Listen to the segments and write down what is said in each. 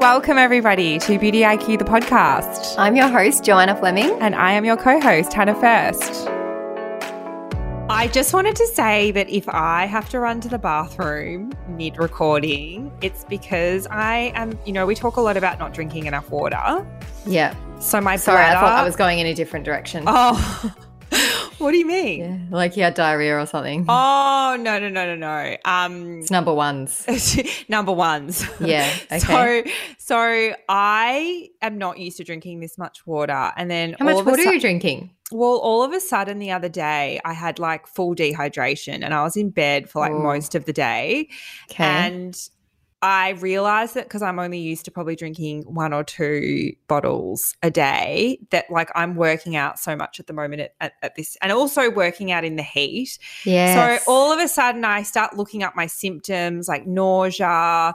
Welcome, everybody, to Beauty IQ, the podcast. I'm your host, Joanna Fleming. And I am your co host, Hannah First. I just wanted to say that if I have to run to the bathroom mid recording, it's because I am, you know, we talk a lot about not drinking enough water. Yeah. So my Sorry, bladder, I thought I was going in a different direction. Oh, what do you mean? Yeah, like he had diarrhea or something. Oh no no no no no. Um, It's number ones. number ones. Yeah. Okay. So so I am not used to drinking this much water, and then How much water su- are you drinking? Well, all of a sudden the other day, I had like full dehydration, and I was in bed for like Ooh. most of the day, Okay. and I realized that because I'm only used to probably drinking one or two bottles a day, that like I'm working out so much at the moment at, at, at this, and also working out in the heat. Yeah. So all of a sudden, I start looking up my symptoms like nausea,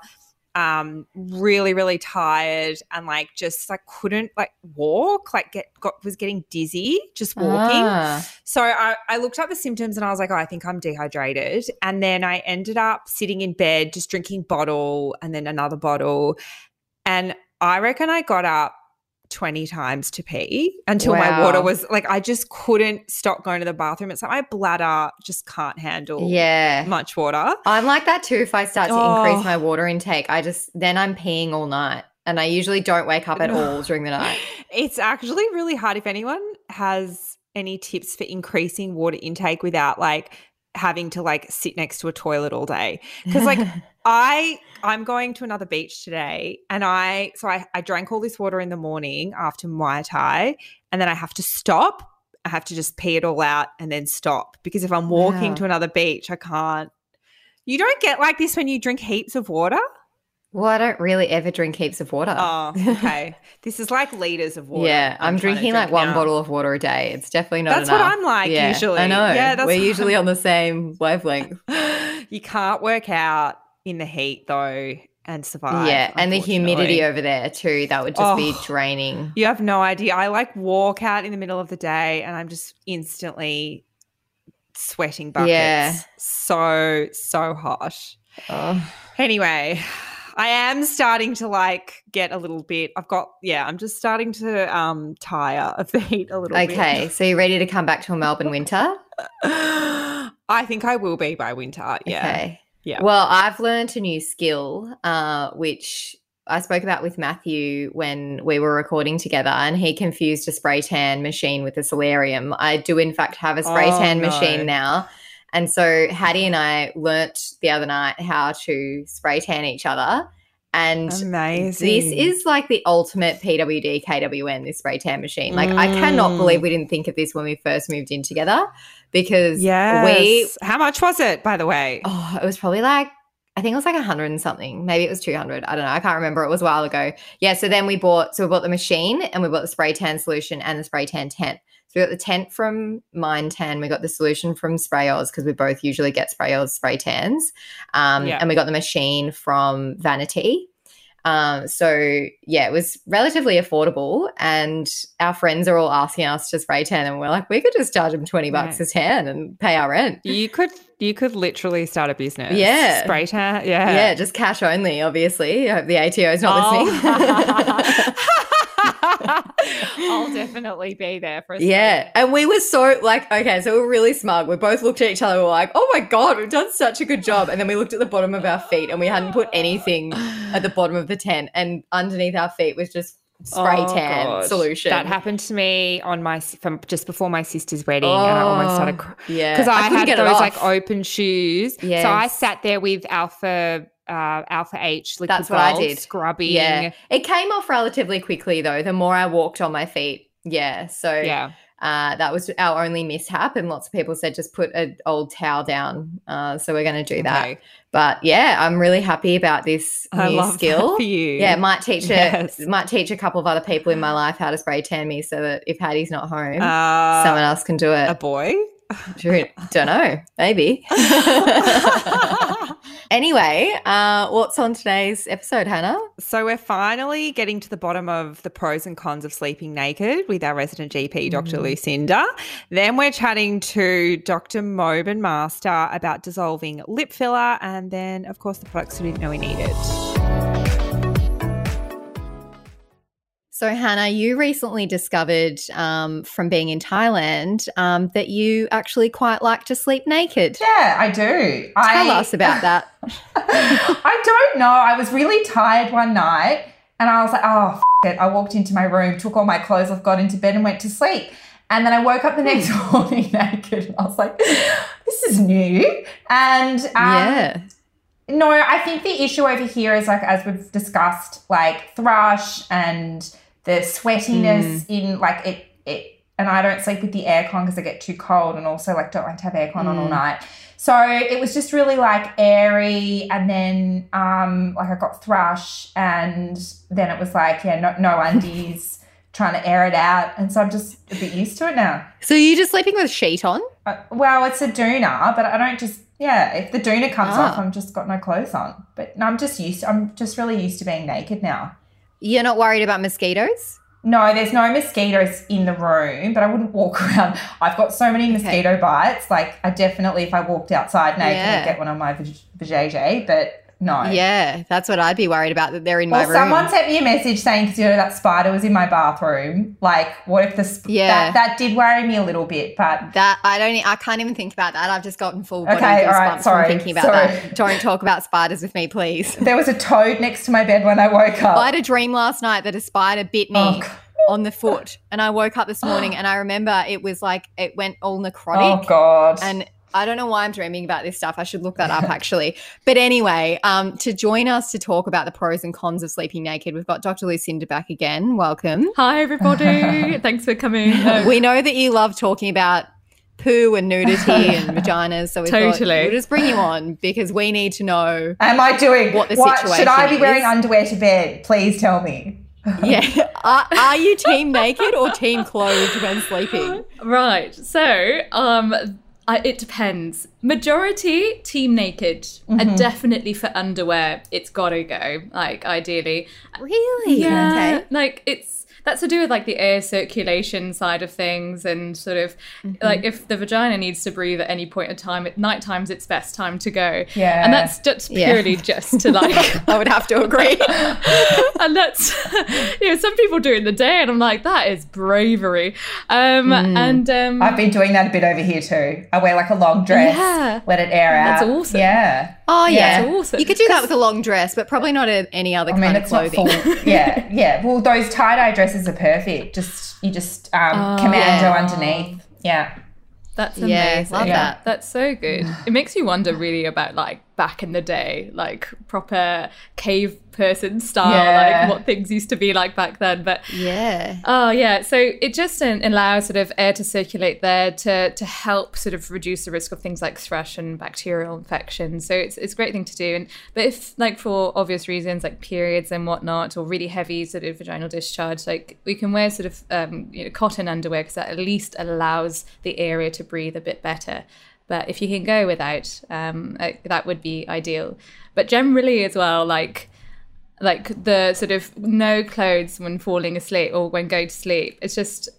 um, really, really tired, and like just like couldn't like walk, like get got was getting dizzy just walking. Ah. So I, I looked up the symptoms and I was like, oh, I think I'm dehydrated. And then I ended up sitting in bed just drinking bottle and then another bottle, and I reckon I got up. 20 times to pee until my water was like I just couldn't stop going to the bathroom. It's like my bladder just can't handle Yeah. much water. I'm like that too. If I start to Oh. increase my water intake, I just then I'm peeing all night, and I usually don't wake up at all during the night. It's actually really hard if anyone has any tips for increasing water intake without like having to like sit next to a toilet all day. Because like I I'm going to another beach today and I so I, I drank all this water in the morning after Muay Thai and then I have to stop. I have to just pee it all out and then stop. Because if I'm walking Wow. to another beach, I can't. You don't get like this when you drink heaps of water? Well, I don't really ever drink heaps of water. Oh, okay. this is like liters of water. Yeah, I'm, to drinking like one now. bottle of water a day. It's definitely not That's enough. what I'm like Yeah, usually. I know. Yeah, that's we're usually I'm- on the same wavelength. you can't work out in the heat though and survive. yeah, and the humidity over there too. That would just be Oh. draining. You have no idea. I like walk out in the middle of the day and I'm just instantly sweating buckets. Yeah. So, so hot. Oh. Anyway, I am starting to like get a little bit. I've got yeah, I'm just starting to um tire of the heat a little bit. Okay, so you're ready to come back to a Melbourne winter? I think I will be by winter. Yeah. Okay. Yeah. Well, I've learned a new skill, uh, which I spoke about with Matthew when we were recording together, and he confused a spray tan machine with a solarium. I do, in fact, have a spray Oh, tan no. machine now. And so Hattie and I learnt the other night how to spray tan each other. And Amazing. this is like the ultimate PWD KWN, this spray tan machine. Like, I cannot Mm. believe we didn't think of this when we first moved in together because yes. we How much was it, by the way? Oh, it was probably like I think it was like a hundred and something. Maybe it was two hundred. I don't know. I can't remember. It was a while ago. Yeah. So then we bought. So we bought the machine and we bought the spray tan solution and the spray tan tent. So we got the tent from MineTan. We got the solution from Spray Oz because we both usually get Spray Oz spray tans. Um, Yeah. And we got the machine from Vanity. Um, so yeah, it was relatively affordable, and our friends are all asking us to spray tan, and we're like, we could just charge them twenty bucks Right. a tan and pay our rent. You could you could literally start a business. Yeah. Spray tan. Yeah. Yeah, just cash only, obviously. I hope the ATO is not Oh. listening. I'll definitely be there for yeah. And we were so like, okay, so we we're really smug. We both looked at each other, we were like, oh my God, we've done such a good job. And then we looked at the bottom of our feet and we hadn't put anything at the bottom of the tent. And underneath our feet was just spray Oh, tan God. solution. That happened to me on my from just before my sister's wedding, and I almost started Oh, yeah. because I, couldn't had those like open shoes. So I sat there with Alpha uh, Alpha H liquid That's what I Gold, did. scrubbing. Yeah. It came off relatively quickly though, the more I walked on my feet. Yeah. So yeah. Uh, that was our only mishap, and lots of people said just put an old towel down. Uh, so we're going to do that. Okay. But yeah, I'm really happy about this I new that skill. for you. Yeah, might teach a, Yes. might teach a couple of other people in my life how to spray tan me, so that if Hattie's not home, Uh, someone else can do it. a boy. Don't know, maybe. anyway, uh, what's on today's episode, Hannah? So we're finally getting to the bottom of the pros and cons of sleeping naked with our resident GP, Dr. Mm. Lucinda. Then we're chatting to Dr. Mobin Master about dissolving lip filler, and then, of course, the products we didn't know we needed. So, Hannah, you recently discovered um, from being in Thailand um, that you actually quite like to sleep naked. Yeah, I do. Tell I, us about that. I don't know. I was really tired one night and I was like, oh, f- it. I walked into my room, took all my clothes off, got into bed and went to sleep. And then I woke up the next morning naked and I was like, this is new. And um, yeah. no, I think the issue over here is like, as we've discussed, like thrush and the sweatiness in like it, it, and I don't sleep with the aircon because I get too cold and also like don't like to have aircon on all night. So it was just really like airy and then um like I got thrush and then it was like, yeah, no, no undies, trying to air it out. And so I'm just a bit used to it now. So, you're just sleeping with a sheet on? Uh, well, it's a doona, but I don't just yeah. If the doona comes Ah. off, I'm just got no clothes on. But no, I'm just used. To, I'm just really used to being naked now. You're not worried about mosquitoes? No, there's no mosquitoes in the room, but I wouldn't walk around. I've got so many mosquito bites. Like I definitely, if I walked outside naked, Yeah. I'd get one on my vajayjay. But no. Yeah, that's what I'd be worried about that they're in my Well, room. someone sent me a message saying, because you know that spider was in my bathroom. Like, what if the sp- Yeah. that that did worry me a little bit, but that I don't. I can't even think about that. I've just gotten full body Okay, goosebumps right, sorry, from thinking about sorry. that. Don't talk about spiders with me, please. there was a toad next to my bed when I woke up. I had a dream last night that a spider bit me Oh, on the foot, and I woke up this morning and I remember it was like it went all oh, necrotic. Oh God. And I don't know why I'm dreaming about this stuff. I should look that up actually. But anyway, um, to join us to talk about the pros and cons of sleeping naked, we've got Dr. Lucinda back again. Welcome. Hi, everybody. Thanks for coming. We know that you love talking about poo and nudity and vaginas, so we thought Totally. we'll just bring you on because we need to know. Am I doing what the situation Should I be wearing is. underwear to bed? Please tell me. Yeah, are, are you team naked or team clothed when sleeping? right. So, um, I, it depends. Majority team naked, and mm-hmm. definitely for underwear, it's gotta go. Like ideally, Really? yeah. Okay. Like it's that's to do with like the air circulation side of things, and sort of Mm-hmm. like if the vagina needs to breathe at any point in time, at night time's its best time to go. Yeah. and that's just Yeah. purely just to like I would have to agree. and that's you know some people do it in the day and i'm like that is bravery um Mm. and um I've been doing that a bit over here too. I wear like a long dress, Yeah. let it air out. That's awesome. Yeah. Oh yeah, it's awesome. You could do that with a long dress, but probably not a, any other I mean, kind of clothing. full. yeah, yeah. Well, those tie dye dresses are perfect. Just you just um, Oh. commando Yeah. underneath. Yeah. that's Yeah, amazing love Yeah. that. that's so good it makes you wonder really about like back in the day like proper cave person style Yeah. like what things used to be like back then but Yeah. Oh yeah, so it just allows sort of air to circulate there to to help sort of reduce the risk of things like thrush and bacterial infections. So it's it's a great thing to do. And but if like for obvious reasons like periods and whatnot or really heavy sort of vaginal discharge, like we can wear sort of um, you know cotton underwear because that at least allows the area to breathe a bit better. But if you can go without, um, uh, that would be ideal. But generally as well, like like the sort of no clothes when falling asleep or when going to sleep. It's just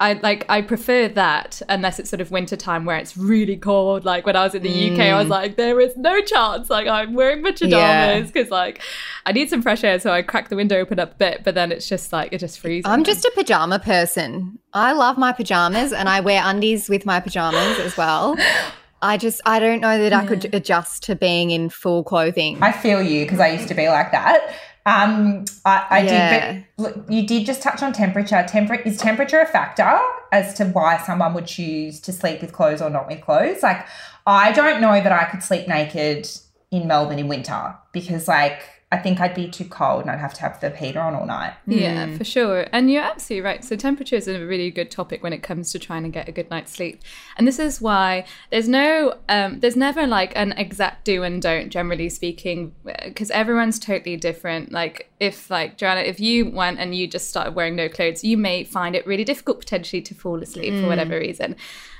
I like I prefer that unless it's sort of winter time where it's really cold. Like when I was in the UK, I was like, there is no chance. Like I'm wearing my Mm. Pajamas because like I need some fresh air, so I crack the window open up a bit. But then it's just like it just freezes. I'm just a pajama person. I love my pajamas and I wear undies with my pajamas as well. I just I don't know that I could adjust to being in full clothing. I feel you because I used to be like that. Um, I, I Yeah. did, but look, you did just touch on temperature. Temper is temperature a factor as to why someone would choose to sleep with clothes or not with clothes? Like, I don't know that I could sleep naked in Melbourne in winter because, like, I think I'd be too cold and I'd have to have the heater on all night. Yeah, Hmm. for sure. And you're absolutely right. So, temperature is a really good topic when it comes to trying to get a good night's sleep. And this is why there's no, um, there's never like an exact do and don't, generally speaking, because everyone's totally different. Like, if, like, Joanna, if you went and you just started wearing no clothes, you may find it really difficult potentially to fall asleep for whatever reason.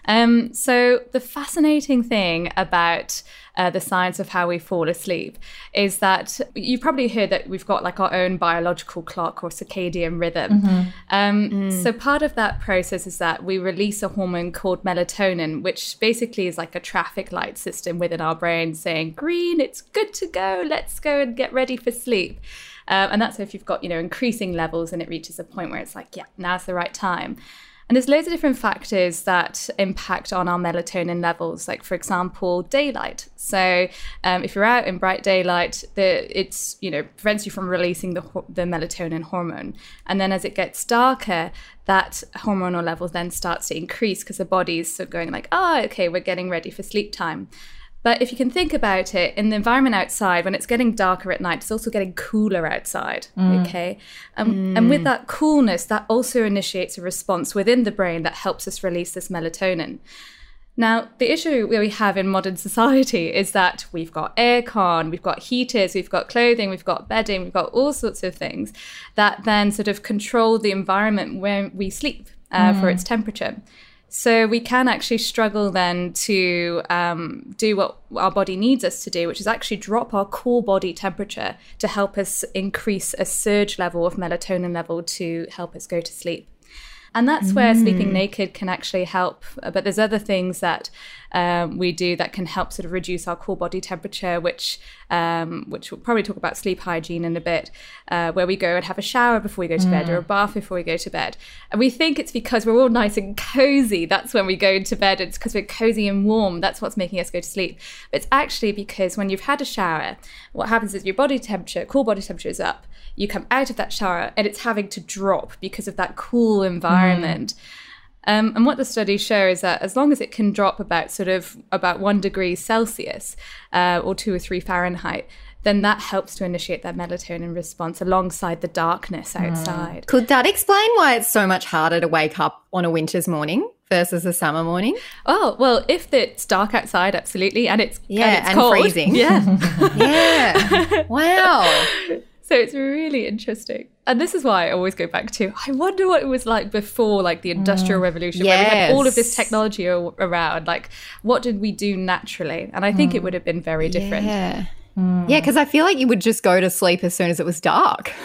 Um, so, the fascinating thing about uh, the science of how we fall asleep is that you've probably heard that we've got like our own biological clock or circadian rhythm. Um, So, part of that process is that we release a hormone called melatonin, which basically is like a traffic light system within our brain saying, Green, it's good to go, let's go and get ready for sleep. Um, and that's if you've got, you know, increasing levels and it reaches a point where it's like, yeah, now's the right time. And there's loads of different factors that impact on our melatonin levels, like for example, daylight. So um, if you're out in bright daylight, the, it's you know prevents you from releasing the the melatonin hormone, and then as it gets darker, that hormonal level then starts to increase because the body's sort of going like, oh, okay, we're getting ready for sleep time. But if you can think about it, in the environment outside, when it's getting darker at night, it's also getting cooler outside. Okay. Um, And with that coolness, that also initiates a response within the brain that helps us release this melatonin. Now, the issue that we have in modern society is that we've got aircon, we've got heaters, we've got clothing, we've got bedding, we've got all sorts of things that then sort of control the environment where we sleep uh, for its temperature. So we can actually struggle then to um, do what our body needs us to do, which is actually drop our core body temperature to help us increase a surge level of melatonin level to help us go to sleep. And that's where sleeping naked can actually help. But there's other things that um, we do that can help sort of reduce our core body temperature, which um, which we'll probably talk about sleep hygiene in a bit, uh, where we go and have a shower before we go to bed or a bath before we go to bed. And we think it's because we're all nice and cozy. That's when we go to bed. It's because we're cozy and warm. That's what's making us go to sleep. But it's actually because when you've had a shower, what happens is your body temperature, core body temperature is up. You come out of that shower and it's having to drop because of that cool environment. Um, and what the studies show is that as long as it can drop about sort of about one degree Celsius uh, or two or three Fahrenheit, then that helps to initiate that melatonin response alongside the darkness outside. Could that explain why it's so much harder to wake up on a winter's morning versus a summer morning? Oh well, if it's dark outside, absolutely, and it's Yeah, and, it's and freezing. yeah. Yeah. wow. So it's really interesting. And this is why I always go back to I wonder what it was like before like the industrial mm. revolution where we had all of this technology a- around like what did we do naturally? And I think it mm. would have been very different. Mm. Yeah. Yeah, because I feel like you would just go to sleep as soon as it was dark.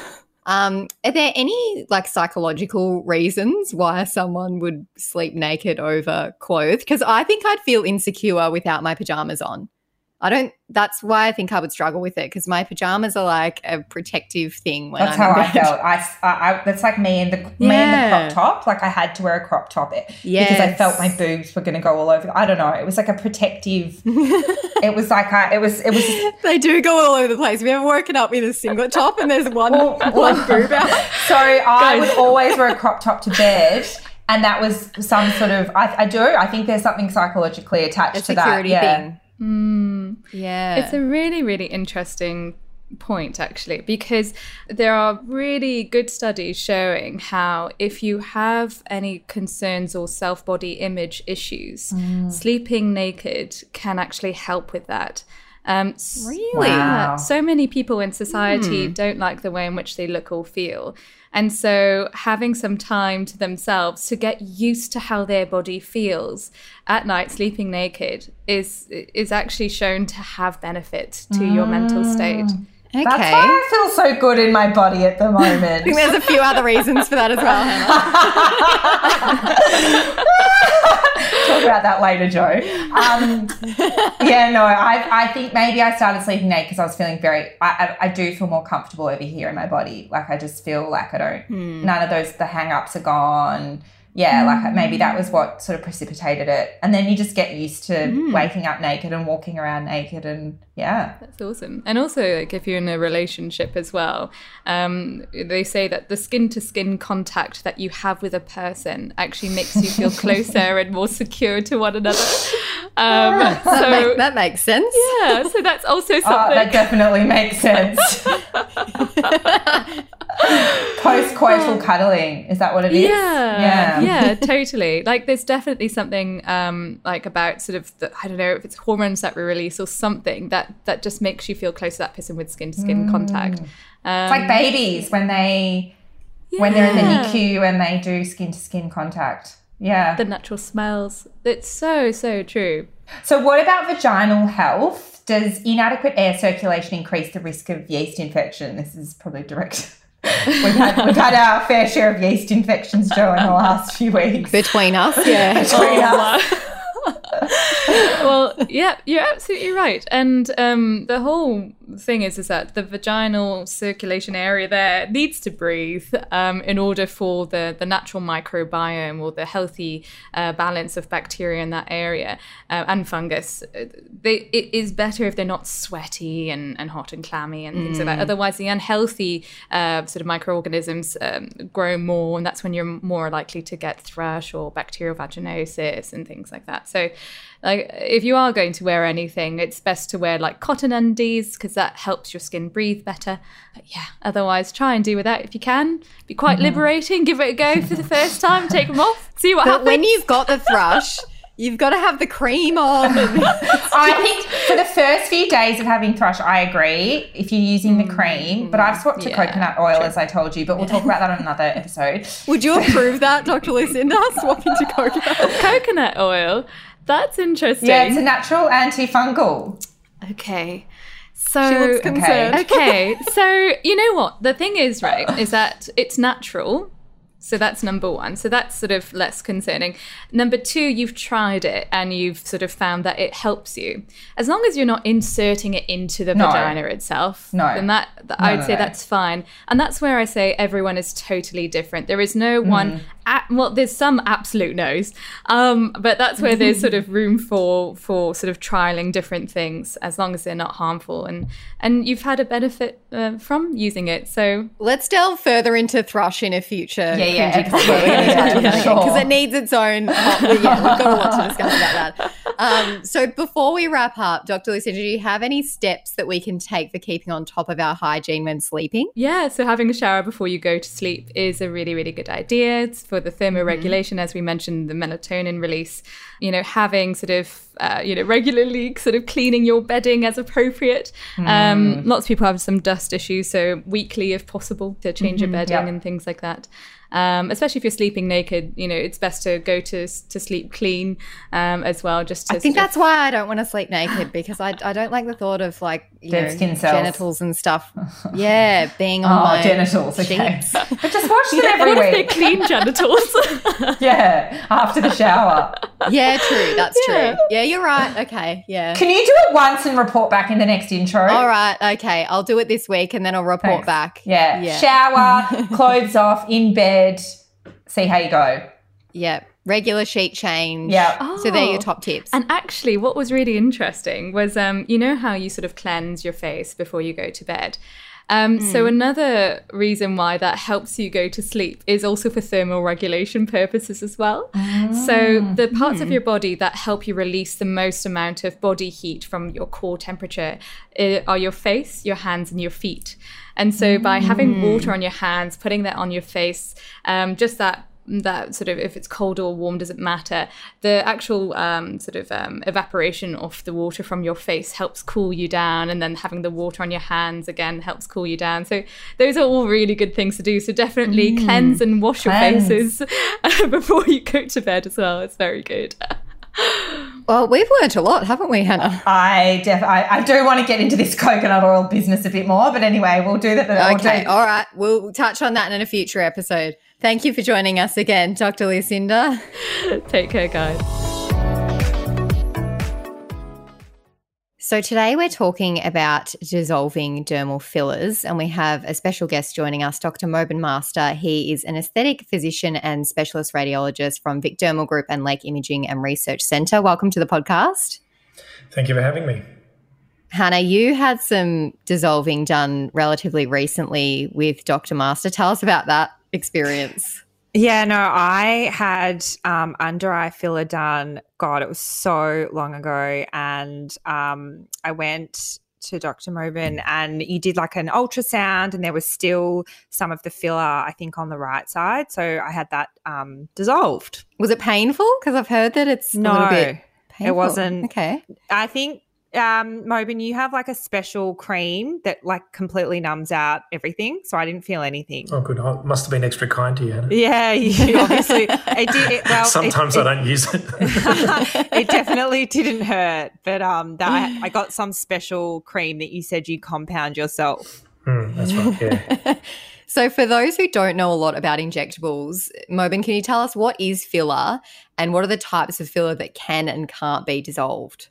Um, are there any like psychological reasons why someone would sleep naked over clothes? Because I think I'd feel insecure without my pajamas on. I don't. That's why I think I would struggle with it because my pajamas are like a protective thing when That's I'm how I felt. I, I, I- that's like me in the me in the crop top. Like I had to wear a crop top it, because I felt my boobs were going to go all over. I don't know. It was like a protective. it was like I, it was it was. They do go all over the place. We Have ever woken up in a singlet top and there's one Oh, one boob out? So I would always wear a crop top to bed. And that was some sort of I, I do I think there's something psychologically attached A to that. Yeah. thing. Mm. Yeah. It's a really, really interesting point, actually, because there are really good studies showing how if you have any concerns or self body image issues, sleeping naked can actually help with that. Um, Really? Wow. so many people in society don't like the way in which they look or feel. And so having some time to themselves to get used to how their body feels at night sleeping naked is is actually shown to have benefit to your mental state. Mm. Okay. That's why I feel so good in my body at the moment. I think there's a few other reasons for that as well, talk about that later, Joe. Um, yeah, no, I, I think maybe I started sleeping naked because I was feeling very, I, I, I do feel more comfortable over here in my body. Like I just feel like I don't, none of those, the hang ups are gone. Yeah, like maybe that was what sort of precipitated it. And then you just get used to waking up naked and walking around naked and yeah. That's awesome. And also, like if you're in a relationship as well, um, they say that the skin to skin contact that you have with a person actually makes you feel closer and more secure to one another. Um, that, so make- that makes sense. yeah, so that's also Oh, something. that definitely makes sense. Post-coital cuddling, is that what it is? Yeah, Yeah. yeah, totally. Like, there's definitely something um, like about sort of the, I don't know if it's hormones that we release or something that that just makes you feel close to that person with skin to skin contact. Um, It's like babies when they when they're in the Yeah. NICU and they do skin to skin contact. Yeah. the natural smells. It's so so true. So, what about vaginal health? Does inadequate air circulation increase the risk of yeast infection? This is probably direct. we've, had, we've had our fair share of yeast infections, Joe, in the last few weeks. Between us, yeah. Between oh, us. well, yeah, you're absolutely right. And um, the whole thing is, is that the vaginal circulation area there needs to breathe um, in order for the, the natural microbiome or the healthy uh, balance of bacteria in that area uh, and fungus. uh, They, it is better if they're not sweaty and, and hot and clammy and things like that. Otherwise, the unhealthy uh, sort of microorganisms um, grow more, and that's when you're more likely to get thrush or bacterial vaginosis and things like that. So, like, if you are going to wear anything, it's best to wear like cotton undies because that helps your skin breathe better. But yeah, otherwise, try and do without if you can. Be quite mm-hmm. liberating. Give it a go for the first time. Take them off. See what But happens. when you've got the thrush, you've got to have the cream on. I think for the first few days of having thrush, I agree if you're using the mm, cream. But I've swapped to Yeah, coconut oil, as I told you. But we'll talk about that on another episode. Would you approve that, Dr. Lucinda? Swapping to coconut. coconut oil. That's interesting. Yeah, it's a natural antifungal. okay. So She looks concerned. okay, so you know what? The thing is, right, is that it's natural. So that's number one. So that's sort of less concerning. Number two, you've tried it and you've sort of found that it helps you. As long as you're not inserting it into the No. vagina itself, No. then that, that I would no, say no. that's fine. And that's where I say everyone is totally different. There is no Hmm. one. A- well, there's some absolute no's, um, but that's where there's sort of room for for sort of trialing different things as long as they're not harmful and and you've had a benefit uh, from using it. So Let's delve further into thrush in a future Yeah, yeah, cringy episode. combo Yeah, sure. because it needs its own. hot- yeah, we've got a lot to discuss about that. Um, so before we wrap up, Dr. Lucinda, do you have any steps that we can take for keeping on top of our hygiene when sleeping? Yeah, so having a shower before you go to sleep is a really, really good idea. It's for the thermoregulation, as we mentioned, the melatonin release. You know, having sort of, uh, you know, regularly sort of cleaning your bedding as appropriate. Um, lots of people have some dust issues, so weekly, if possible, to change your bedding Yep. and things like that. Um, especially if you're sleeping naked, you know, it's best to go to to sleep clean um, as well. Just to I think sort of- that's why I don't want to sleep naked because I, I don't like the thought of like you Dead know, skin cells. genitals and stuff. Yeah, being on Oh, my genitals. Okay. sheets. But just wash them every what they're week. clean genitals? Yeah, after the shower. Yeah, true. That's Yeah. true. Yeah, you're right. Okay, yeah. Can you do it once and report back in the next intro? All right. Okay, I'll do it this week and then I'll report Thanks. back. Yeah. Yeah. Shower, clothes off, in bed. See how you go. Yeah. Regular sheet change. Yeah. So they're your Oh. top tips. And actually, what was really interesting was, um, you know how you sort of cleanse your face before you go to bed. Um, So another reason why that helps you go to sleep is also for thermal regulation purposes as well. So the parts of your body that help you release the most amount of body heat from your core temperature uh, are your face, your hands, and your feet. And so by having water on your hands, putting that on your face, um, just that that sort of if it's cold or warm doesn't matter the actual um, sort of um, evaporation of the water from your face helps cool you down. And then having the water on your hands again helps cool you down. So those are all really good things to do. So definitely cleanse and wash your Cleanse. faces before you go to bed as well. It's very good Well, we've learnt a lot, haven't we, Hannah? I def- I, I do want to get into this coconut oil business a bit more, but anyway, we'll do that. we'll Okay. do- All right. We'll touch on that in a future episode. Thank you for joining us again, Dr. Lucinda. take care guys So, today we're talking about dissolving dermal fillers, and we have a special guest joining us, Dr. Mobin Master. He is an aesthetic physician and specialist radiologist from Vic Dermal Group and Lake Imaging and Research Centre. Welcome to the podcast. Thank you for having me. Hannah, you had some dissolving done relatively recently with Dr. Master. Tell us about that experience. Yeah, no, I had um, under eye filler done. God, it was so long ago, and um, I went to Dr. Mobin and you did like an ultrasound and there was still some of the filler, I think, on the right side. So I had that um, dissolved. Was it painful? Because I've heard that it's no, a little bit painful. It wasn't. Okay. I think um, Mobin, you have like a special cream that like completely numbs out everything. So I didn't feel anything. Oh, good. I must have been extra kind to you. Yeah, you obviously. It did, it, well, Sometimes it, I don't use it. it definitely didn't hurt, but um, that, I got some special cream that you said you compound yourself. Mm, that's right. Yeah. So, for those who don't know a lot about injectables, Mobin, can you tell us what is filler and what are the types of filler that can and can't be dissolved?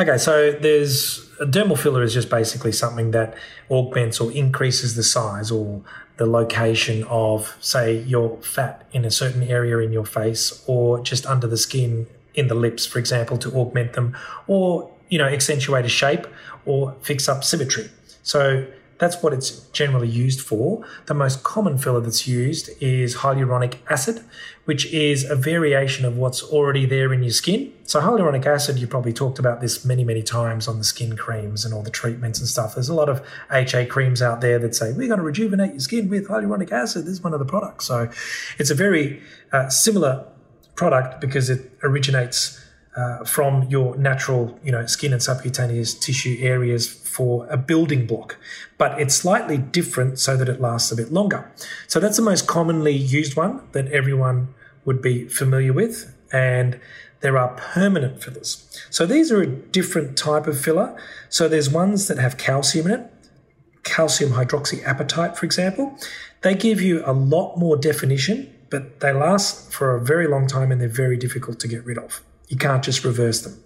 Okay, so there's a dermal filler is just basically something that augments or increases the size or the location of, say, your fat in a certain area in your face or just under the skin in the lips, for example, to augment them or, you know, accentuate a shape or fix up symmetry. So that's what it's generally used for. The most common filler that's used is hyaluronic acid, which is a variation of what's already there in your skin. So, hyaluronic acid, you probably talked about this many, many times on the skin creams and all the treatments and stuff. There's a lot of HA creams out there that say, we're going to rejuvenate your skin with hyaluronic acid. This is one of the products. So, it's a very uh, similar product because it originates uh, from your natural, you know, skin and subcutaneous tissue areas for a building block, but it's slightly different so that it lasts a bit longer. So that's the most commonly used one that everyone would be familiar with, and there are permanent fillers. So these are a different type of filler. So there's ones that have calcium in it, calcium hydroxyapatite, for example. They give you a lot more definition, but they last for a very long time and they're very difficult to get rid of. You can't just reverse them.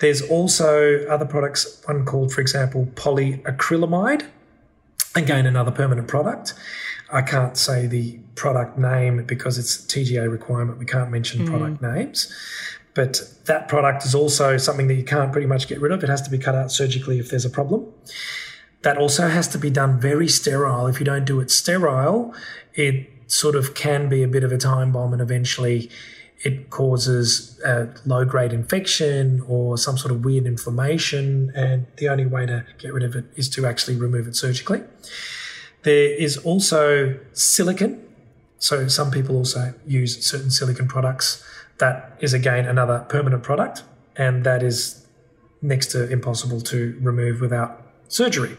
There's also other products, one called, for example, polyacrylamide. Again, another permanent product. I can't say the product name because it's a TGA requirement. We can't mention mm. product names. But that product is also something that you can't pretty much get rid of. It has to be cut out surgically if there's a problem. That also has to be done very sterile. If you don't do it sterile, it sort of can be a bit of a time bomb and eventually it causes a low grade infection or some sort of weird inflammation, and the only way to get rid of it is to actually remove it surgically. There is also silicon. So, some people also use certain silicon products. That is again another permanent product, and that is next to impossible to remove without surgery.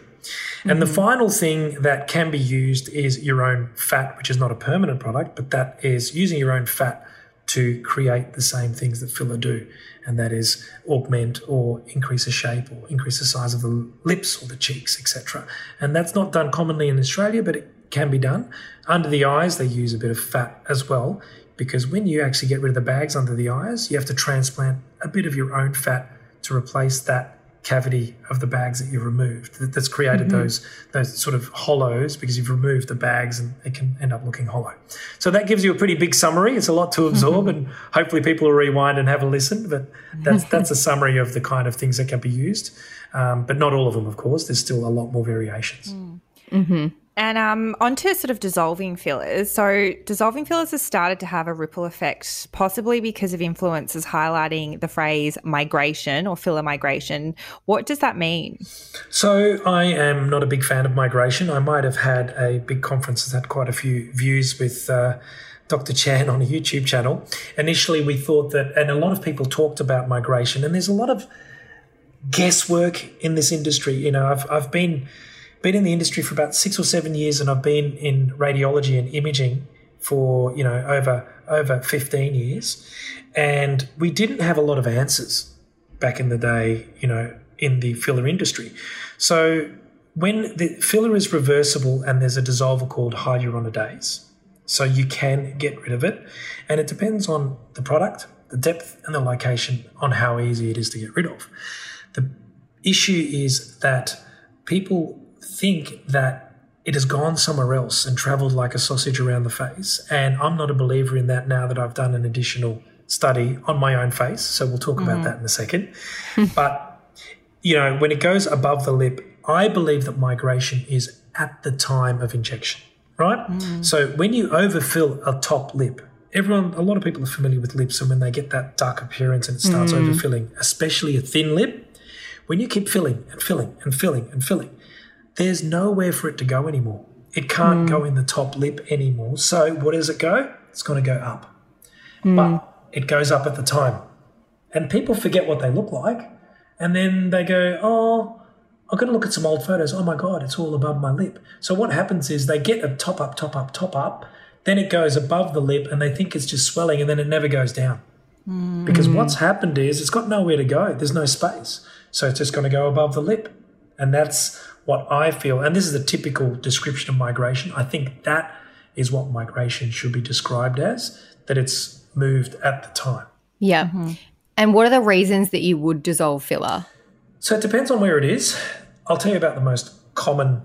And mm-hmm. the final thing that can be used is your own fat, which is not a permanent product, but that is using your own fat to create the same things that filler do, and that is augment or increase the shape or increase the size of the lips or the cheeks, etc. And that's not done commonly in Australia, but it can be done. Under the eyes, they use a bit of fat as well, because when you actually get rid of the bags under the eyes, you have to transplant a bit of your own fat to replace that cavity of the bags that you've removed that's created mm-hmm. those those sort of hollows because you've removed the bags and it can end up looking hollow. So that gives you a pretty big summary. It's a lot to absorb, and hopefully people will rewind and have a listen. But that's that's a summary of the kind of things that can be used, um, but not all of them, of course. There's still a lot more variations. Mm. Mm-hmm. And um, onto sort of dissolving fillers. So, dissolving fillers has started to have a ripple effect, possibly because of influencers highlighting the phrase migration or filler migration. What does that mean? So, I am not a big fan of migration. I might have had a big conference that had quite a few views with. Uh, Dr. Chan on a YouTube channel. Initially, we thought that, and a lot of people talked about migration, and there's a lot of guesswork in this industry. You know, I've, I've been been in the industry for about six or seven years, and I've been in radiology and imaging for you know over over 15 years. And we didn't have a lot of answers back in the day you know in the filler industry. So when the filler is reversible and there's a dissolver called hyaluronidase so you can get rid of it. And it depends on the product the depth and the location on how easy it is to get rid of. The issue is that people think that it has gone somewhere else and traveled like a sausage around the face. And I'm not a believer in that now that I've done an additional study on my own face. So we'll talk mm-hmm. about that in a second. but, you know, when it goes above the lip, I believe that migration is at the time of injection. right? So when you overfill a top lip, everyone, a lot of people are familiar with lips, and when they get that dark appearance and it starts overfilling, especially a thin lip, when you keep filling and filling and filling and filling, there's nowhere for it to go anymore. It can't go hmm. in the top lip anymore. So where does it go? It's going to go up. Hmm. But it goes up at the time. And people forget what they look like. And then they go, oh, I'm going to look at some old photos. Oh my God, it's all above my lip. So what happens is they get a top up, top up, top up. Then it goes above the lip and they think it's just swelling and then it never goes down. Hmm. Because what's happened is it's got nowhere to go. There's no space. So it's just going to go above the lip. And that's what I feel. And this is a typical description of migration. I think that is what migration should be described as, that it's moved at the time. Yeah. Mm-hmm. And what are the reasons that you would dissolve filler? So it depends on where it is. I'll tell you about the most common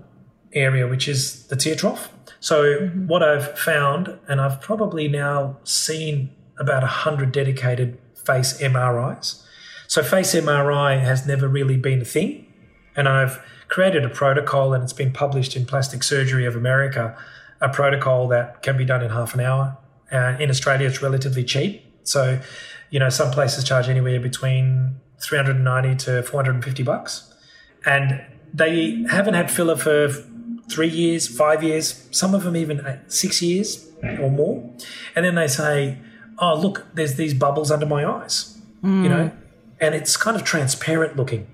area, which is the tear trough. So mm-hmm. what I've found, and I've probably now seen about 100 dedicated face MRIs. So face MRI has never really been a thing. And I've created a protocol and it's been published in Plastic Surgery of America, a protocol that can be done in half an hour. Uh, in Australia, it's relatively cheap. So, you know, some places charge anywhere between 390 to 450 bucks. And they haven't had filler for three years, five years, some of them even uh, six years or more. And then they say, oh, look, there's these bubbles under my eyes, you know, and it's kind of transparent looking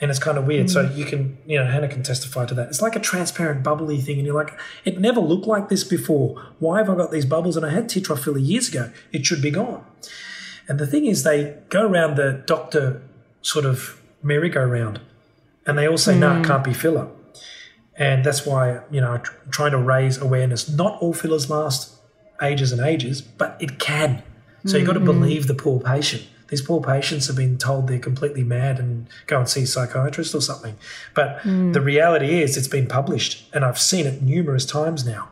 and it's kind of weird. So mm. you can, you know, Hannah can testify to that. It's like a transparent, bubbly thing, and you're like, it never looked like this before. Why have I got these bubbles? And I had filler years ago. It should be gone. And the thing is, they go around the doctor sort of merry-go-round, and they all say, no, it mm. can't be filler. And that's why, you know, I'm trying to raise awareness. Not all fillers last ages and ages, but it can. So you've got to believe the poor patient. These poor patients have been told they're completely mad and go and see a psychiatrist or something. But hmm. the reality is, it's been published, and I've seen it numerous times now.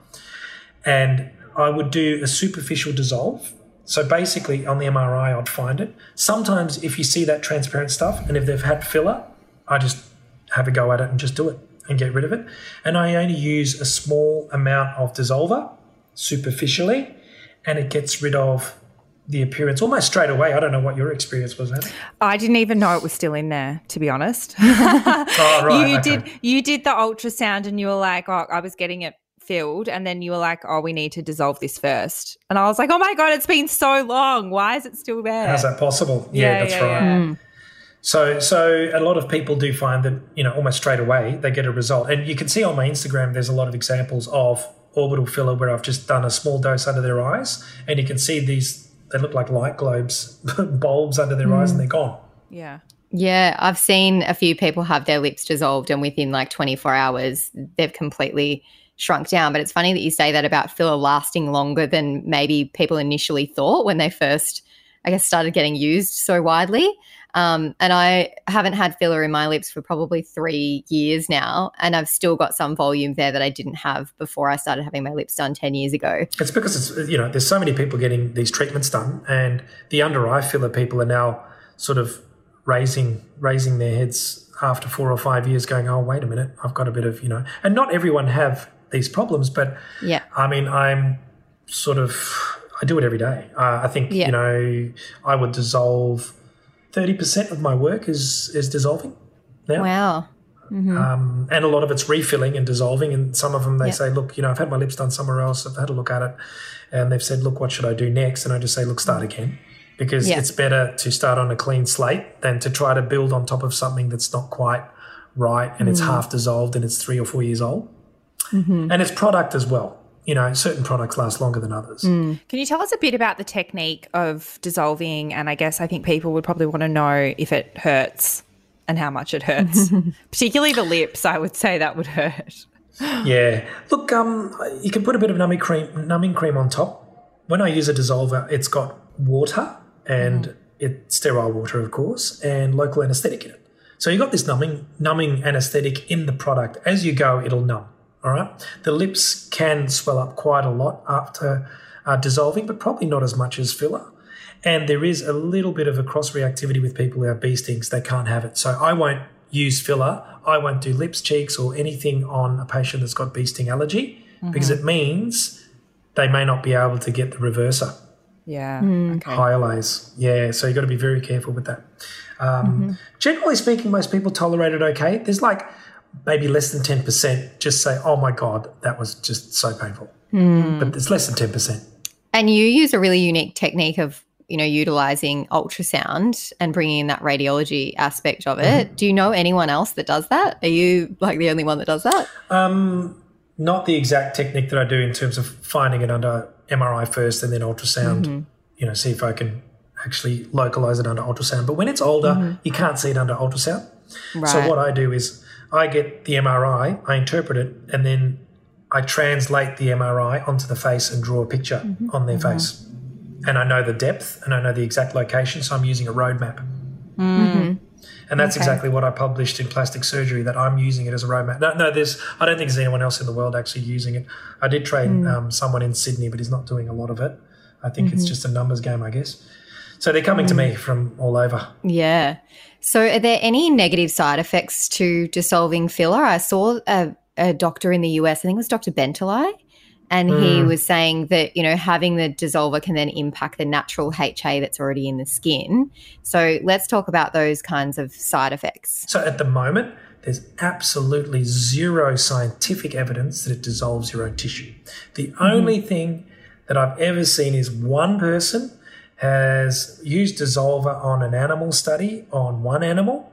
And I would do a superficial dissolve. So basically, on the MRI, I'd find it. Sometimes, if you see that transparent stuff, and if they've had filler, I just have a go at it and just do it and get rid of it. And I only use a small amount of dissolver superficially, and it gets rid of the appearance almost straight away. I don't know what your experience was, Hannah. I didn't even know it was still in there, to be honest. Oh, right. you okay. did you did the ultrasound and you were like, oh, I was getting it filled, and then you were like, oh, we need to dissolve this first. And I was like, oh my god, it's been so long. Why is it still there? How's that possible? Yeah, that's right. yeah. Hmm. So, so a lot of people do find that you know almost straight away they get a result, and you can see on my Instagram there's a lot of examples of orbital filler where I've just done a small dose under their eyes, and you can see these they look like light globes, bulbs under their eyes, and they're mm. gone. Yeah. Yeah, I've seen a few people have their lips dissolved and within like 24 hours they've completely shrunk down. But it's funny that you say that about filler lasting longer than maybe people initially thought when they first, I guess, started getting used so widely. Um, and I haven't had filler in my lips for probably three years now, and I've still got some volume there that I didn't have before I started having my lips done 10 years ago. It's because it's you know there's so many people getting these treatments done, and the under eye filler people are now sort of raising raising their heads after four or five years, going, "Oh, wait a minute, I've got a bit of you know." And not everyone have these problems, but Yeah. I mean, I'm sort of I do it every day. Uh, I think Yeah. you know I would dissolve thirty percent of my work is is dissolving now. Wow. Mm-hmm. Um, and a lot of it's refilling and dissolving. And some of them they Yeah. say, "Look, you know, I've had my lips done somewhere else. I've had a look at it, and they've said, "Look, what should I do next?" And I just say, "Look, start mm. again," because Yeah. it's better to start on a clean slate than to try to build on top of something that's not quite right and it's mm. half dissolved and it's three or four years old. Mm-hmm. And it's product as well. You know, certain products last longer than others. Can you tell us a bit about the technique of dissolving? And I guess I think people would probably want to know if it hurts and how much it hurts, particularly the lips. I would say that would hurt. Yeah. Look, um, you can put a bit of numbing cream, numbing cream on top. When I use a dissolver, it's got water and it's sterile water, of course, and local anesthetic in it. So you've got this numbing, numbing anesthetic in the product. As you go, it'll numb. All right. The lips can swell up quite a lot after uh, dissolving, but probably not as much as filler. And there is a little bit of a cross reactivity with people who have bee stings. They can't have it. So I won't use filler. I won't do lips, cheeks, or anything on a patient that's got bee sting allergy because it means they may not be able to get the reverser Yeah. Hmm. Okay. higher. Yeah, so you've got to be very careful with that. Um, Generally speaking, most people tolerate it okay. There's like maybe less than 10% just say, oh my God, that was just so painful. Hmm. But it's less than 10%. And you use a really unique technique of, you know, utilizing ultrasound and bringing in that radiology aspect of it. Mm-hmm. Do you know anyone else that does that? Are you like the only one that does that? Um, not the exact technique that I do in terms of finding it under MRI first and then ultrasound, mm-hmm. you know, see if I can actually localize it under ultrasound. But when it's older, mm-hmm. you can't see it under ultrasound. So what I do is I get the MRI, I interpret it, and then I translate the MRI onto the face and draw a picture mm-hmm. on their mm-hmm. face. And I know the depth and I know the exact location, so I'm using a roadmap. Mm-hmm. And that's exactly what I published in plastic surgery. That I'm using it as a roadmap. No, no, there's. I don't think there's anyone else in the world actually using it. I did train mm. um, someone in Sydney, but he's not doing a lot of it. I think it's just a numbers game, I guess. So they're coming to me mm. from all over. Yeah. So, are there any negative side effects to dissolving filler? I saw a, a doctor in the US, I think it was Dr. Bentalai, and he mm. was saying that, you know, having the dissolver can then impact the natural HA that's already in the skin. So, let's talk about those kinds of side effects. So at the moment, there's absolutely zero scientific evidence that it dissolves your own tissue. The mm-hmm. only thing that I've ever seen is one person has used dissolver on an animal study on one animal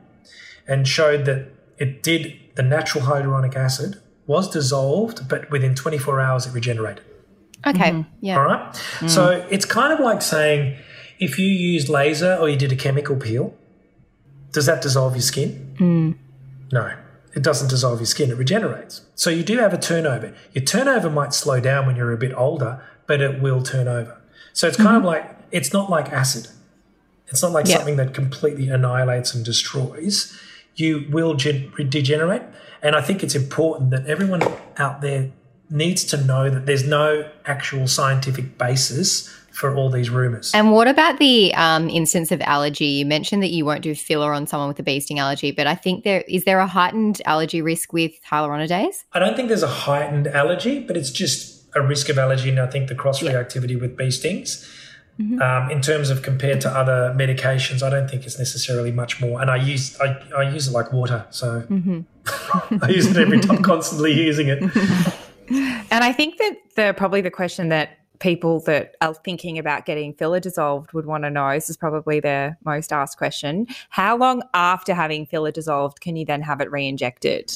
and showed that it did the natural hyaluronic acid was dissolved, but within 24 hours it regenerated. Okay. Mm-hmm. Yeah. All right. Mm. So it's kind of like saying if you used laser or you did a chemical peel, does that dissolve your skin? Mm. No, it doesn't dissolve your skin. It regenerates. So you do have a turnover. Your turnover might slow down when you're a bit older, but it will turn over. So it's kind of mm-hmm. like it's not like acid. It's not like Yeah. something that completely annihilates and destroys. You will gen- degenerate. And I think it's important that everyone out there needs to know that there's no actual scientific basis for all these rumors. And what about the um, instance of allergy? You mentioned that you won't do filler on someone with a bee sting allergy, but I think there is there a heightened allergy risk with hyaluronidase? I don't think there's a heightened allergy, but it's just a risk of allergy. And I think the cross reactivity with bee stings, um, in terms of compared to other medications, I don't think it's necessarily much more. And I use I, I use it like water, so I use it every time, constantly using it. And I think that the probably the question that people that are thinking about getting filler dissolved would want to know this is probably their most asked question. How long after having filler dissolved can you then have it re-injected?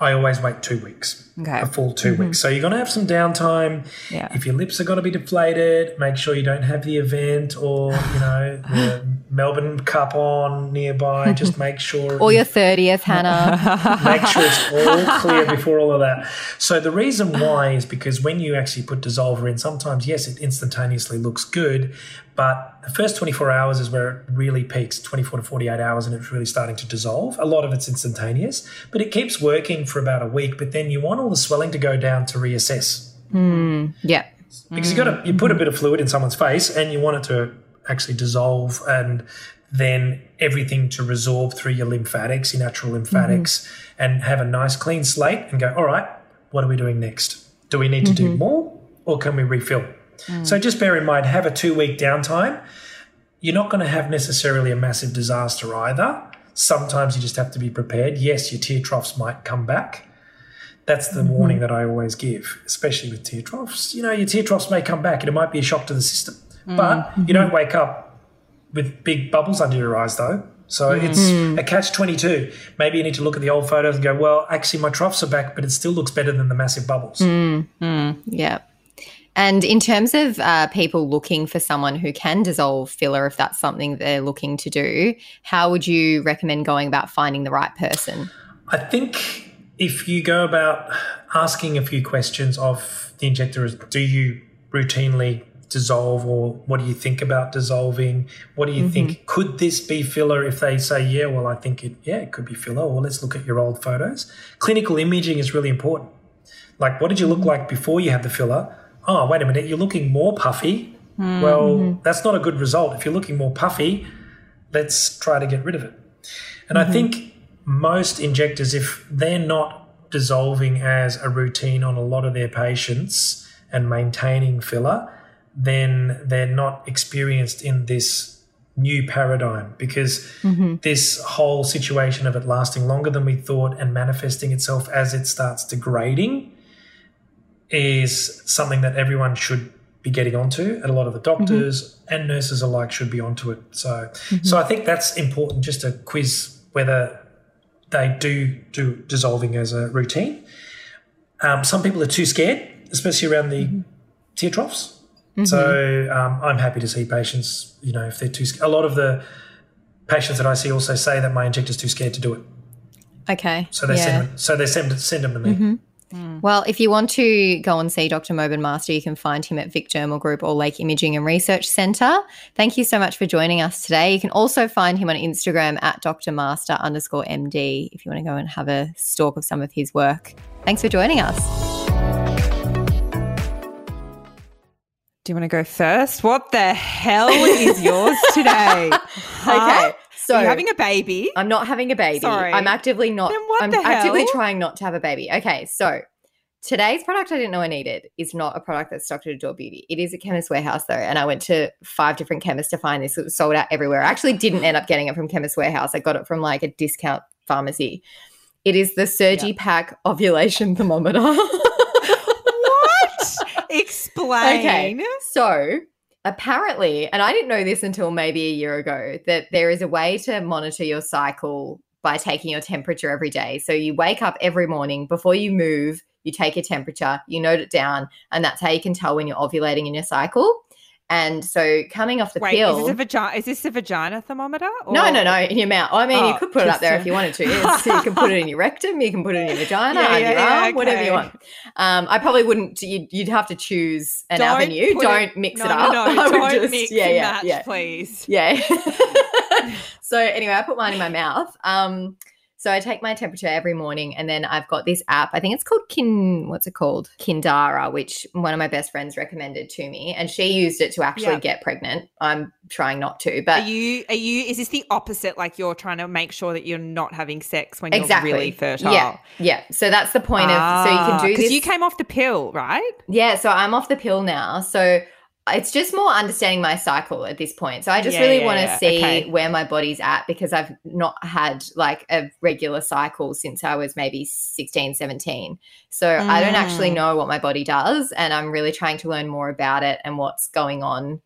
I always wait two weeks, Okay. a full 2 weeks. Mm-hmm. So you're going to have some downtime. Yeah. If your lips are going to be deflated, make sure you don't have the event or you know the Melbourne Cup on nearby. Just make sure Or your 30th, Hannah. make sure it's all clear before all of that. So the reason why is because when you actually put dissolver in, sometimes yes, it instantaneously looks good, but the first 24 hours is where it really peaks, 24 to 48 hours, and it's really starting to dissolve. A lot of it's instantaneous, but it keeps working for about a week. But then you want all the swelling to go down to reassess hmm, yeah. because you got to you put a bit of fluid in someone's face and you want it to actually dissolve and then everything to resorb through your lymphatics, your natural lymphatics, mm-hmm. and have a nice clean slate and go, all right, what are we doing next? Do we need to do mm-hmm. more or can we refill? Mm. So just bear in mind, have a two week downtime. You're not going to have necessarily a massive disaster either. Sometimes you just have to be prepared. Yes, your tear troughs might come back. That's the warning mm-hmm. that I always give, especially with tear troughs. You know, your tear troughs may come back and it might be a shock to the system. Mm-hmm. But you don't mm-hmm. wake up with big bubbles under your eyes, though. So it's a catch 22. Maybe you need to look at the old photos and go, well, actually, my troughs are back, but it still looks better than the massive bubbles. Yeah. And in terms of uh, people looking for someone who can dissolve filler, if that's something they're looking to do, how would you recommend going about finding the right person? I think if you go about asking a few questions of the injector, is do you routinely dissolve or what do you think about dissolving? What do you think? Mm-hmm. Could this be filler? If they say, yeah, well, I think it, yeah, it could be filler. Or let's look at your old photos. Clinical imaging is really important. Like, what did you look mm-hmm. like before you had the filler? Oh, wait a minute, you're looking more puffy. Mm-hmm. Well, that's not a good result. If you're looking more puffy, let's try to get rid of it. And I think most injectors, if they're not dissolving as a routine on a lot of their patients and maintaining filler, then they're not experienced in this new paradigm because mm-hmm. this whole situation of it lasting longer than we thought and manifesting itself as it starts degrading is something that everyone should be getting onto and a lot of the mm-hmm. doctors and nurses alike should be onto it. So mm-hmm. so i think that's important just to quiz whether they do do dissolving as a routine. Um, some people are too scared especially around the tear troughs. So um, i'm happy to see patients you know if they're too scared a lot of the patients that i see also say that my injector's too scared to do it. Okay. so they yeah. send so they send send them to me Mm. Well, if you want to go and see Dr. Mobin Master, you can find him at Vic Dermal Group or Lake Imaging and Research Centre. Thank you so much for joining us today. You can also find him on Instagram at Dr. Master underscore MD if you want to go and have a stalk of some of his work. Thanks for joining us. Do you want to go first? What the hell is yours today? Huh? Okay. So Are having a baby? I'm not having a baby. Sorry. I'm actively not. Then what I'm the actively trying not to have a baby. Okay, so today's product I didn't know I needed is not a product that's stocked at Adore Beauty. It is a chemist warehouse though, and I went to five different chemists to find this. It was sold out everywhere. I actually didn't end up getting it from Chemist Warehouse. I got it from like a discount pharmacy. It is the Surgipack ovulation thermometer. what? Explain. Okay. So apparently, and I didn't know this until maybe a year ago, that there is a way to monitor your cycle by taking your temperature every day. So you wake up every morning before you move, you take your temperature, you note it down, and that's how you can tell when you're ovulating in your cycle. And so coming off the Wait, pill. is this a vagina? Is this a vagina thermometer? no, or- no, no, in your mouth. I mean, you Oh, could put it up there if you wanted to. It's, you can put it in your rectum, you can put it in your vagina, Yeah, yeah, your arm, whatever you want. Um, I probably wouldn't. You'd, you'd have to choose an Don't avenue. Don't mix no, it up. No, no, don't just- mix yeah, yeah, match, yeah. please. Yeah. so anyway, I put mine in my mouth. Um, so I take my temperature every morning, and then I've got this app. I think it's called Kin. What's it called? Kindara, which one of my best friends recommended to me, and she used it to actually Yeah. get pregnant. I'm trying not to, but Are you? Are you? Is this the opposite? Like you're trying to make sure that you're not having sex when exactly you're really fertile. Yeah, yeah. So that's the point of. So you can do because this. Ah, you came off the pill, right? Yeah, so I'm off the pill now. So it's just more understanding my cycle at this point. So I just Yeah, really yeah, want to yeah. see Okay. where my body's at because I've not had like a regular cycle since I was maybe 16, 17. So I don't actually Mm. know what my body does. And I'm really trying to learn more about it and what's going on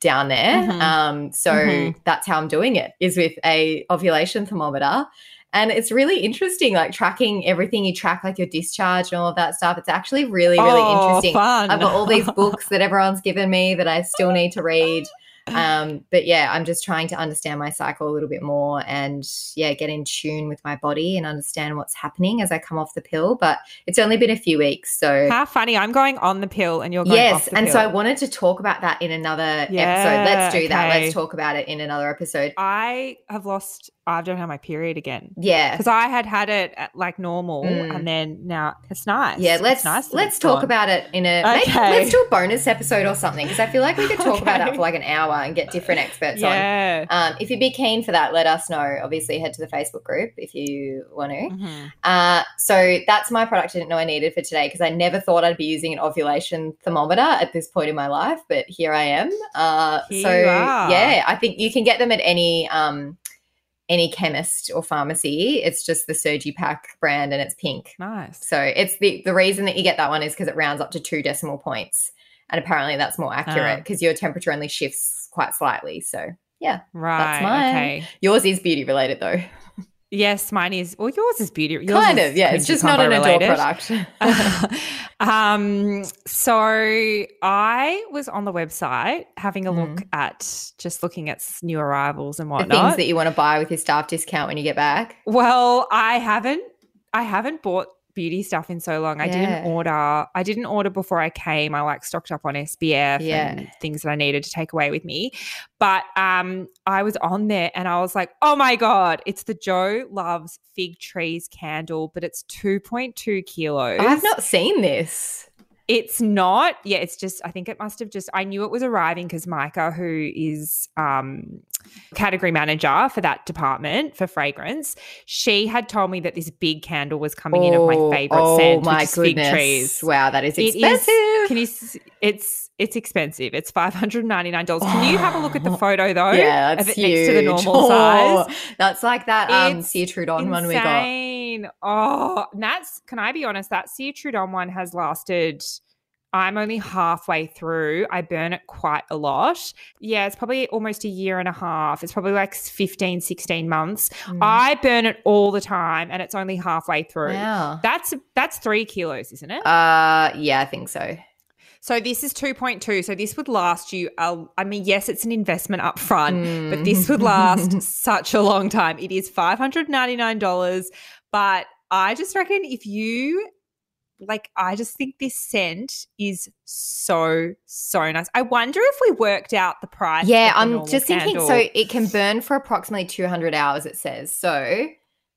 down there. Mhm. Um, so Mhm. that's how I'm doing it is with a ovulation thermometer. And it's really interesting, like tracking everything you track, like your discharge and all of that stuff. It's actually really, really Oh, interesting. Fun. I've got all these books that everyone's given me that I still need to read. Um, but yeah, I'm just trying to understand my cycle a little bit more and yeah, get in tune with my body and understand what's happening as I come off the pill. But it's only been a few weeks. So How funny! I'm going on the pill, and you're going yes. And so I wanted to talk about that in another episode. Let's do that. Let's talk about it in another episode. I have lost. I don't have my period again Yeah. because I had had it at, like normal, Mm. and then now it's nice. Yeah, let's nice let's talk gone. about it in a maybe, Okay. let's do a bonus episode or something because I feel like we could talk about that for like an hour and get different experts on. Yeah. Um, if you'd be keen for that, let us know. Obviously, head to the Facebook group if you want to. Mhm. Uh, so that's my product I didn't know I needed for today because I never thought I'd be using an ovulation thermometer at this point in my life, but here I am. Uh, Here so yeah, I think you can get them at any um, any chemist or pharmacy. It's just the Surgipack brand and it's pink. Nice. So it's the the reason that you get that one is because it rounds up to two decimal points, and apparently that's more accurate Ah. because your temperature only shifts quite slightly. So yeah. Right. That's mine. Okay. yours is beauty related though. Yes, mine is. Well, yours is beauty. Yours kind of, yeah. It's just not an related. product. um, so I was on the website having a look Mm. at just looking at new arrivals and the whatnot. things that you want to buy with your staff discount when you get back. well, I haven't. I haven't bought beauty stuff in so long. I didn't order. I didn't order before I came. I like stocked up on SPF Yeah. and things that I needed to take away with me. But um, I was on there and I was like, oh my god, it's the Jo Loves Fig Trees candle, but it's two point two kilos. I've not seen this. It's not. Yeah, it's just. I think it must have just. I knew it was arriving because Micah, who is um category manager for that department for fragrance, she had told me that this big candle was coming in of my favorite scent. oh scent, my which is fig goodness. trees. Wow, that is expensive. is. Can you? It's it's expensive. It's five hundred ninety nine dollars. Can you have a look at the photo though? yeah, that's it huge. next to the normal Oh, size. That's like that um Cire Trudon one we got. Insane. Oh, and that's can I be honest? That Cire Trudon one has lasted. I'm only halfway through. I burn it quite a lot. Yeah, it's probably almost a year and a half. It's probably like 15, 16 months. Mm. I burn it all the time and it's only halfway through. Wow. That's that's three kilos, isn't it? Uh yeah, I think so. So this is 2.2. So this would last you, uh, I mean, yes, it's an investment up front, but this would last such a long time. It is $599. But I just reckon if you, like, I just think this scent is so, so nice. I wonder if we worked out the price. Yeah, I'm just thinking so it can burn for approximately 200 hours it says. So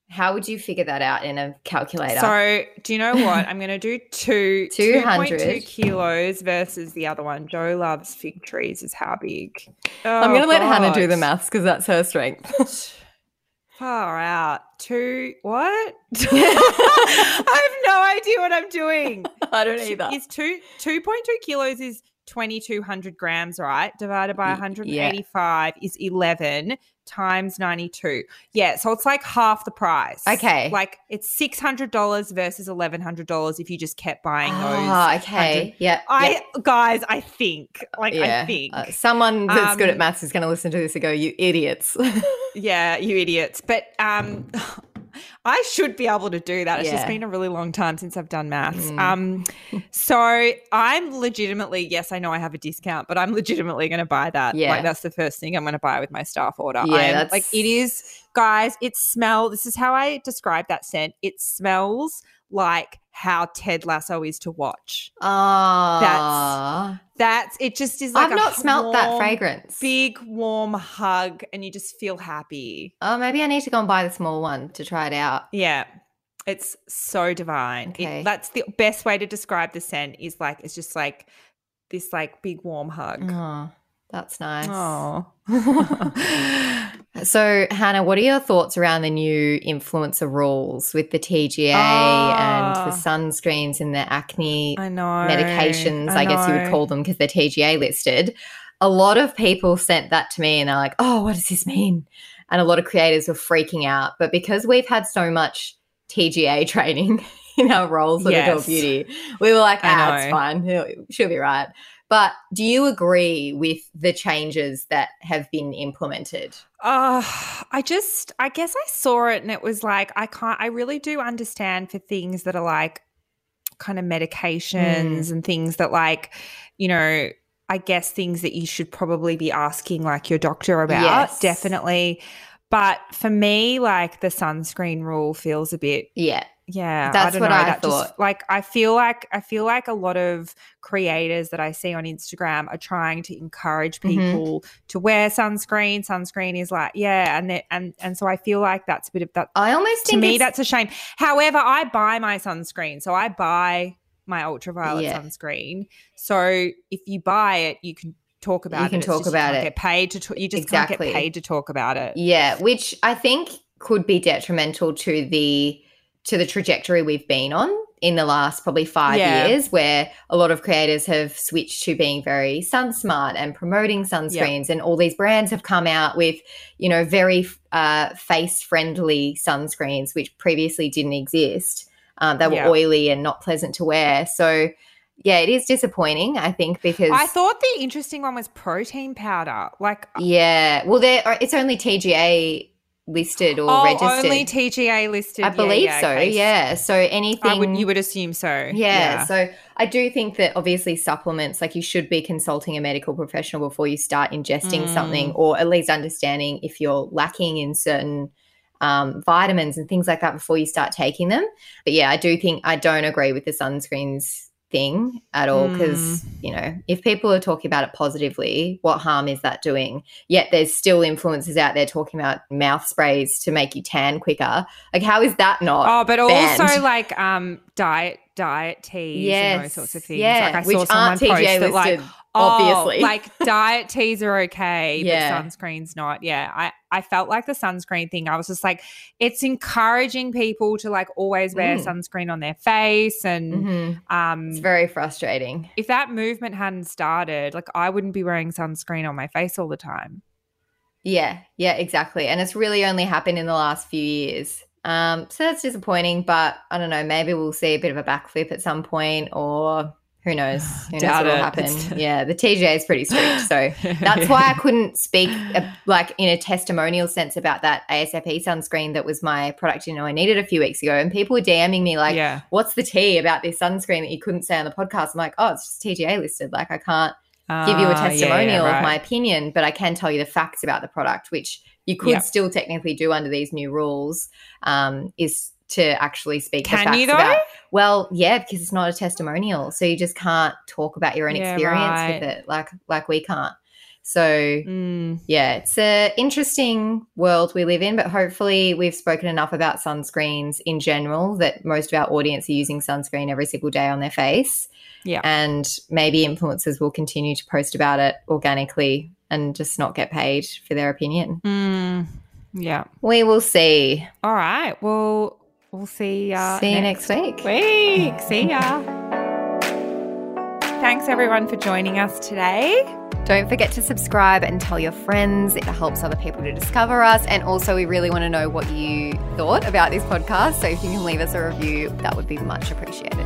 how would you figure that out in a calculator? So, do you know what? I'm going to do two, 200. 2.2 kilos versus the other one. Jo loves fig trees, is how big. I'm Oh, going to let Hannah do the maths because that's her strength. Far out. Two, what? I have no idea what I'm doing. I don't either. Is two, 2.2 kilos is 2,200 grams, right? Divided by Y- 185 is 11 times 92. Yeah, so it's like half the price. Okay. Like it's $600 versus $1,100 if you just kept buying those. Ah, okay. Yeah. I guys, I think like yeah. I think Uh, someone that's good at Um, maths is going to listen to this and go, "You idiots." yeah, you idiots. But um I should be able to do that. It's just been a really long time since I've done maths. Mm. Um so I'm legitimately yes, I know I have a discount, but I'm legitimately going to buy that. Yeah. Like that's the first thing I'm going to buy with my staff order. Yeah, I am, that's- like it is guys, it smell this is how I describe that scent. It smells like how Ted Lasso is to watch. Ah, That's that's it just is like I've not smelt that fragrance. big warm hug and you just feel happy. Oh, maybe I need to go and buy the small one to try it out. Yeah. It's so divine. It- Okay. that's the best way to describe the scent is like it's just like this like big warm hug. Oh, that's nice. Oh. So, Hannah, what are your thoughts around the new influencer rules with the TGA and the Ah. sunscreens and the acne I know. medications, I, guess you would call them because they're TGA listed. A lot of people sent that to me and they're like, oh, what does this mean? And a lot of creators were freaking out. But because we've had so much TGA training in our roles at Yes. Beauty, we were like, I ah, it's fine. She'll be right. But do you agree with the changes that have been implemented? Uh, I just, I guess I saw it and it was like, I can't, I really do understand for things that are like kind of Mm. medications and things that like, you know, I guess things that you should probably be asking like your doctor about. Yes. Definitely. But for me, like the sunscreen rule feels a bit Yeah. Yeah, That's don't what know, I that just- thought. like I feel like I feel like a lot of creators that I see on Instagram are trying to encourage Mhm. people to wear sunscreen. Sunscreen is like yeah, and they- and and so I feel like that's a bit of that. I almost To think me, that's a shame. However, I buy my sunscreen, so I buy my Ultra Violette Yeah. sunscreen. So if you buy it, you can talk about it. You can It's talk just about it. Get paid to. Talk, you just can't get paid to talk about it. Yeah, which I think could be detrimental to the to the trajectory we've been on in the last probably five Yeah. years, where a lot of creators have switched to being very sun smart and promoting sunscreens, and all these brands have come out with you know very uh, face friendly sunscreens, which previously didn't exist. Um, they were Yeah. oily and not pleasant to wear. So yeah, it is disappointing. I think because I thought the interesting one was protein powder. Like yeah, well, there it's only TGA listed or oh, registered. only TGA listed. I believe yeah, so. okay. Yeah. So anything. I would. You would assume so. yeah, So I do think that obviously supplements, like you should be consulting a medical professional before you start ingesting Mm. something, or at least understanding if you're lacking in certain um, vitamins and things like that before you start taking them. But yeah, I do think I don't agree with the sunscreens thing at all because you know if people are talking about it positively what harm is that doing yet there's still influencers out there talking about mouth sprays to make you tan quicker like how is that not Oh, but banned. also like um diet diet teas and those sorts of things. yeah, Like I which saw someone aren't post that like. Obviously. Oh, like diet teas are okay, Yeah. but sunscreen's not. Yeah. I, I felt like the sunscreen thing. I was just like, it's encouraging people to like always wear Mm. sunscreen on their face. And Mhm. um It's very frustrating. if that movement hadn't started, like I wouldn't be wearing sunscreen on my face all the time. Yeah, yeah, exactly. And it's really only happened in the last few years. Um, so that's disappointing, but I don't know, maybe we'll see a bit of a backflip at some point or who knows? Who knows what will happen? Yeah, the TGA is pretty strict. So that's why I couldn't speak uh, like in a testimonial sense about that ASAP sunscreen that was my product you know I needed a few weeks ago. And people were DMing me like, yeah. what's the tea about this sunscreen that you couldn't say on the podcast? I'm like, oh, it's just TGA listed. Like I can't give you a Ah, yeah, yeah, testimonial of my opinion, but I can tell you the facts about the product, which you could Yep. still technically do under these new rules. Um, is to actually speak the Can facts you, though? about. Well, yeah, because it's not a testimonial, so you just can't talk about your own Yeah, experience right. with it, like like we can't. So Mm, yeah, it's a interesting world we live in, but hopefully we've spoken enough about sunscreens in general that most of our audience are using sunscreen every single day on their face. Yeah. And maybe influencers will continue to post about it organically and just not get paid for their opinion. mm, yeah. We will see. All right. Well, we'll see. Uh, see you next week. week. See ya. Thanks everyone for joining us today. Don't forget to subscribe and tell your friends. It helps other people to discover us. And also, we really want to know what you thought about this podcast. So if you can leave us a review, that would be much appreciated.